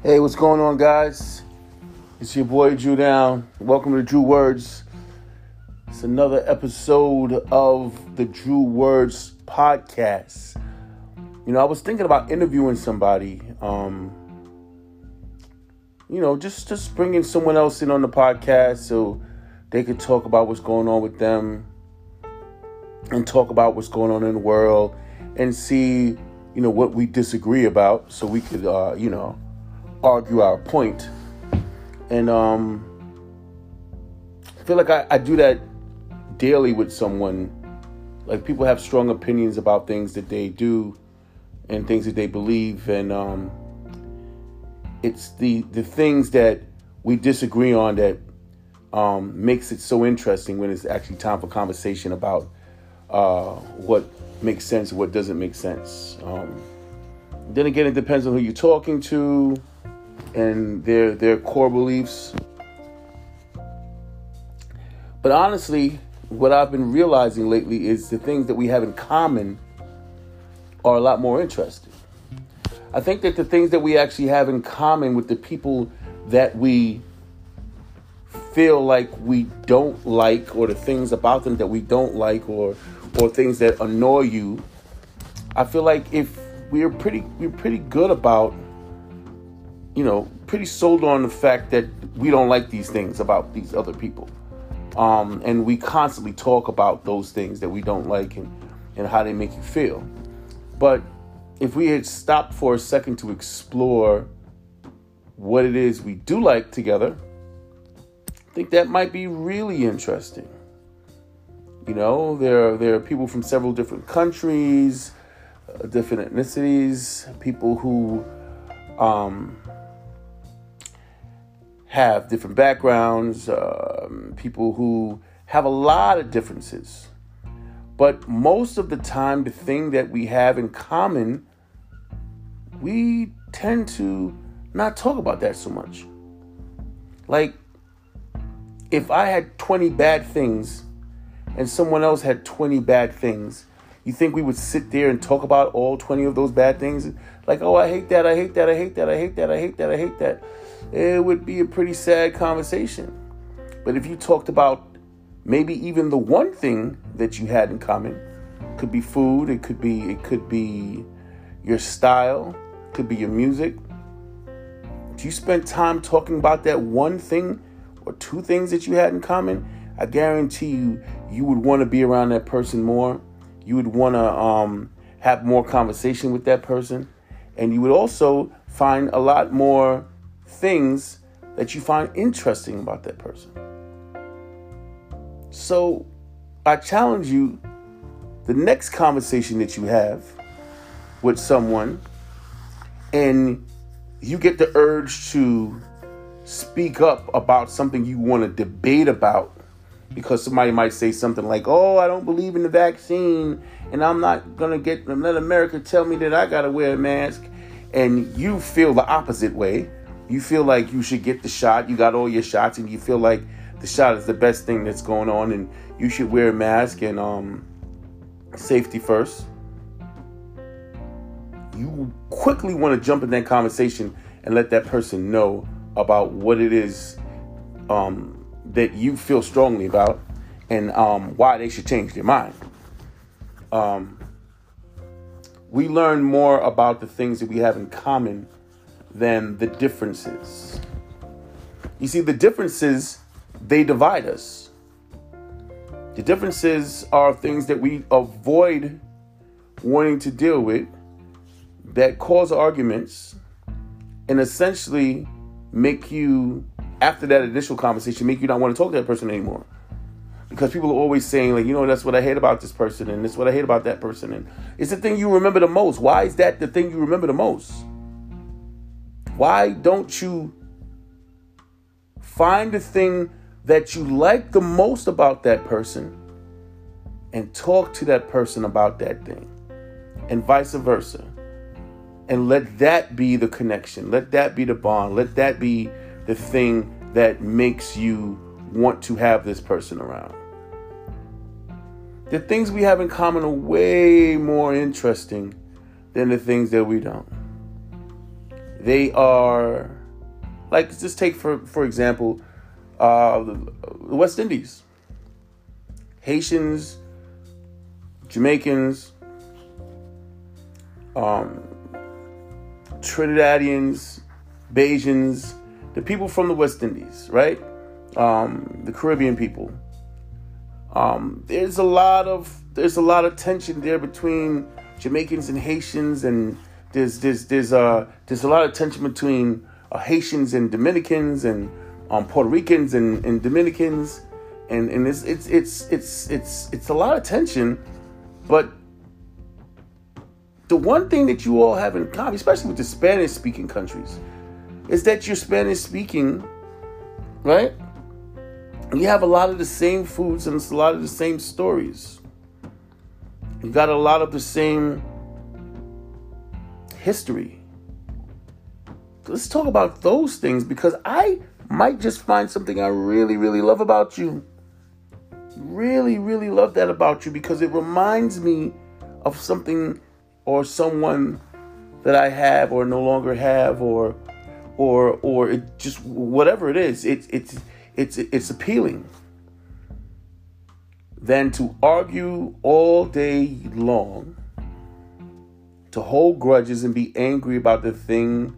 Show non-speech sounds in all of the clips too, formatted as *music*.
Hey, what's going on, guys? It's your boy Drew Down. Welcome to Drew Words. It's another episode of the Drew Words podcast. You know, I was thinking about interviewing somebody. Um, you know, just just bringing someone else in on the podcast so they could talk about what's going on with them and talk about what's going on in the world and see, you know, what we disagree about so we could, uh, you know, argue our point. And um, I feel like I, I do that daily with someone. Like people have strong opinions about things that they do and things that they believe, and um, it's the the things that we disagree on that um, makes it so interesting when it's actually time for conversation about uh, what makes sense what doesn't make sense. Um, then again, it depends on who you're talking to and their their core beliefs. But honestly, what I've been realizing lately is the things that we have in common are a lot more interesting. I think that the things that we actually have in common with the people that we feel like we don't like or the things about them that we don't like or or things that annoy you i feel like if we're pretty we're pretty good about you know pretty sold on the fact that we don't like these things about these other people um, and we constantly talk about those things that we don't like and, and how they make you feel but if we had stopped for a second to explore what it is we do like together I think that might be really interesting. You know, there are, there are people from several different countries, uh, different ethnicities, people who um, have different backgrounds, um, people who have a lot of differences. But most of the time, the thing that we have in common, we tend to not talk about that so much. Like, if I had 20 bad things and someone else had 20 bad things, you think we would sit there and talk about all 20 of those bad things? Like, oh, I hate that, I hate that, I hate that, I hate that, I hate that, I hate that. It would be a pretty sad conversation. But if you talked about maybe even the one thing that you had in common, could be food, it could be it could be your style, could be your music. If you spent time talking about that one thing or two things that you had in common, I guarantee you, you would want to be around that person more. You would want to um, have more conversation with that person. And you would also find a lot more things that you find interesting about that person. So I challenge you the next conversation that you have with someone, and you get the urge to speak up about something you want to debate about because somebody might say something like, "Oh, I don't believe in the vaccine, and I'm not gonna get let America tell me that I gotta wear a mask," and you feel the opposite way. You feel like you should get the shot. You got all your shots, and you feel like the shot is the best thing that's going on, and you should wear a mask and um, safety first. You quickly want to jump in that conversation and let that person know about what it is um, that you feel strongly about and um, why they should change their mind. Um, we learn more about the things that we have in common than the differences. You see, the differences, they divide us. The differences are things that we avoid wanting to deal with that cause arguments and essentially make you after that initial conversation make you not want to talk to that person anymore because people are always saying like you know that's what i hate about this person and that's what i hate about that person and it's the thing you remember the most why is that the thing you remember the most why don't you find the thing that you like the most about that person and talk to that person about that thing and vice versa and let that be the connection. Let that be the bond. Let that be the thing that makes you want to have this person around. The things we have in common are way more interesting than the things that we don't. They are like just take for for example uh, the, West Indies, Haitians, Jamaicans, um, Trinidadians, Bajans, the people from the West Indies, right? Um, the Caribbean people. Um, there's a lot of there's a lot of tension there between Jamaicans and Haitians, and there's there's there's uh there's a lot of tension between uh, Haitians and Dominicans, and um, Puerto Ricans and, and Dominicans, and and it's it's it's it's it's it's a lot of tension, but the one thing that you all have in common, especially with the Spanish speaking countries, is that you're Spanish speaking, right? You have a lot of the same foods and it's a lot of the same stories. You got a lot of the same history. Let's talk about those things because I might just find something I really, really love about you. Really, really love that about you because it reminds me of something or someone that I have or no longer have or or or it just whatever it is it's it's it's it's appealing than to argue all day long to hold grudges and be angry about the thing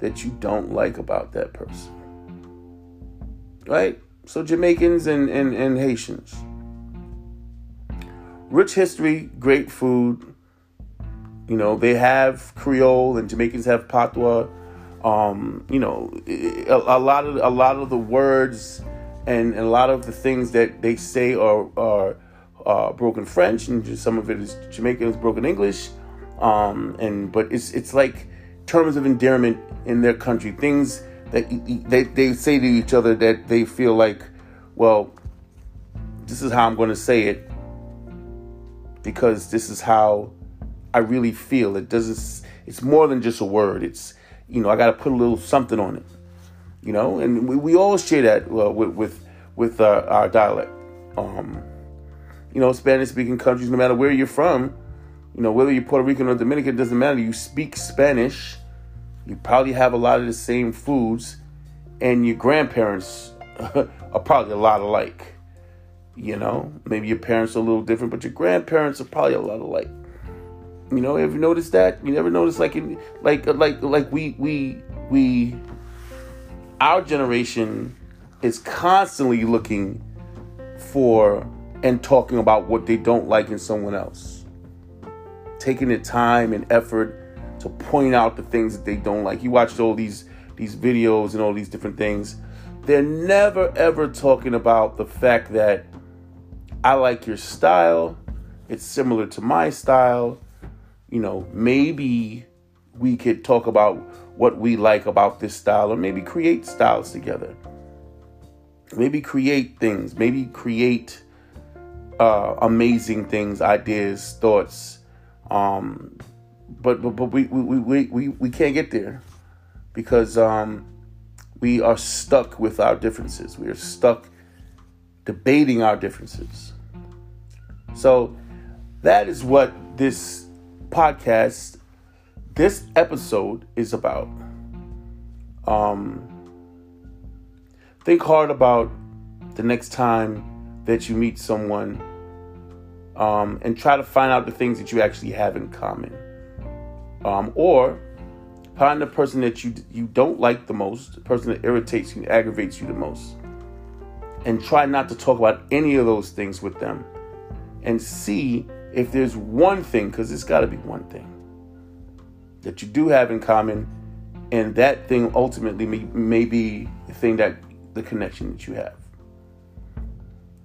that you don't like about that person right so jamaicans and and, and haitians rich history great food you know, they have Creole and Jamaicans have Patois. Um, you know, a, a, lot of a lot of the words and, and, a lot of the things that they say are are uh, broken French, and some of it is Jamaican is broken English. Um, and but it's it's like terms of endearment in their country, things that they they say to each other that they feel like, well, this is how I'm going to say it because this is how I really feel. It doesn't. It's more than just a word. It's you know I got to put a little something on it. You know, and we, we all share that uh, with with with uh, our dialect. Um, you know, Spanish speaking countries, no matter where you're from, you know, whether you're Puerto Rican or Dominican, it doesn't matter. You speak Spanish. You probably have a lot of the same foods, and your grandparents *laughs* are probably a lot alike. You know, maybe your parents are a little different, but your grandparents are probably a lot alike. You know, have you noticed that? You never noticed like in like uh, like like we we we our generation is constantly looking for and talking about what they don't like in someone else. Taking the time and effort to point out the things that they don't like. You watched all these these videos and all these different things. They're never ever talking about the fact that I like your style. It's similar to my style you know, maybe we could talk about what we like about this style or maybe create styles together. Maybe create things, maybe create uh, amazing things, ideas, thoughts. Um, but but, but we, we, we, we, we can't get there because um, we are stuck with our differences. We are stuck debating our differences. So that is what this podcast, this episode is about. Um, think hard about the next time that you meet someone um, and try to find out the things that you actually have in common. Um, or find the person that you you don't like the most, the person that irritates you, aggravates you the most, and try not to talk about any of those things with them, and see if there's one thing, because it's got to be one thing that you do have in common, and that thing ultimately may, may be the thing that the connection that you have.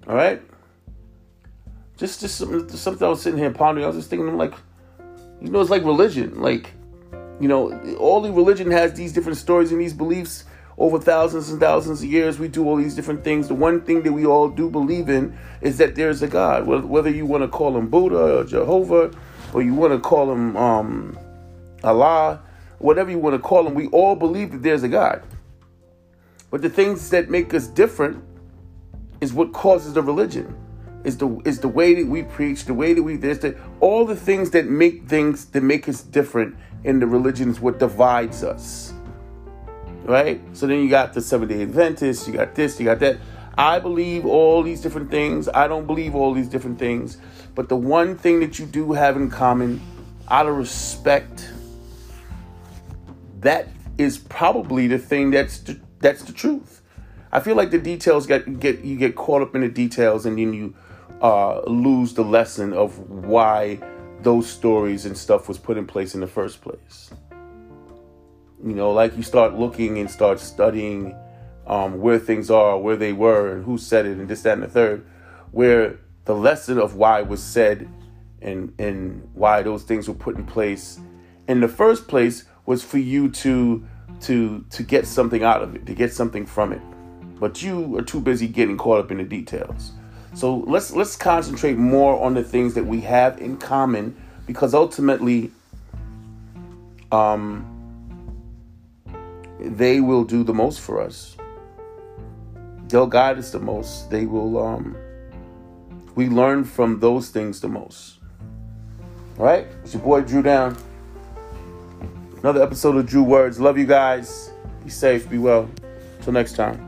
All right. Just, just something, something I was sitting here pondering. I was just thinking, I'm like, you know, it's like religion. Like, you know, all the religion has these different stories and these beliefs over thousands and thousands of years, we do all these different things. The one thing that we all do believe in is that there's a God. Whether you want to call him Buddha or Jehovah, or you want to call him um, Allah, whatever you want to call him, we all believe that there's a God. But the things that make us different is what causes the religion. Is the is the way that we preach, the way that we this, the, all the things that make things that make us different in the religion is what divides us. right? So then you got the Seventh day Adventists, you got this, you got that. I believe all these different things. I don't believe all these different things. But the one thing that you do have in common, out of respect, that is probably the thing that's the, that's the truth. I feel like the details get get you get caught up in the details and then you uh, lose the lesson of why those stories and stuff was put in place in the first place. You know, like you start looking and start studying um, where things are, where they were, and who said it, and this, that, and the third, where the lesson of why was said and and why those things were put in place in the first place was for you to to to get something out of it, to get something from it. But you are too busy getting caught up in the details. So let's let's concentrate more on the things that we have in common because ultimately um they will do the most for us. They'll guide us the most. They will um we learn from those things the most. All right? It's your boy Drew Down. Another episode of Drew Words. Love you guys. Be safe, be well. Till next time.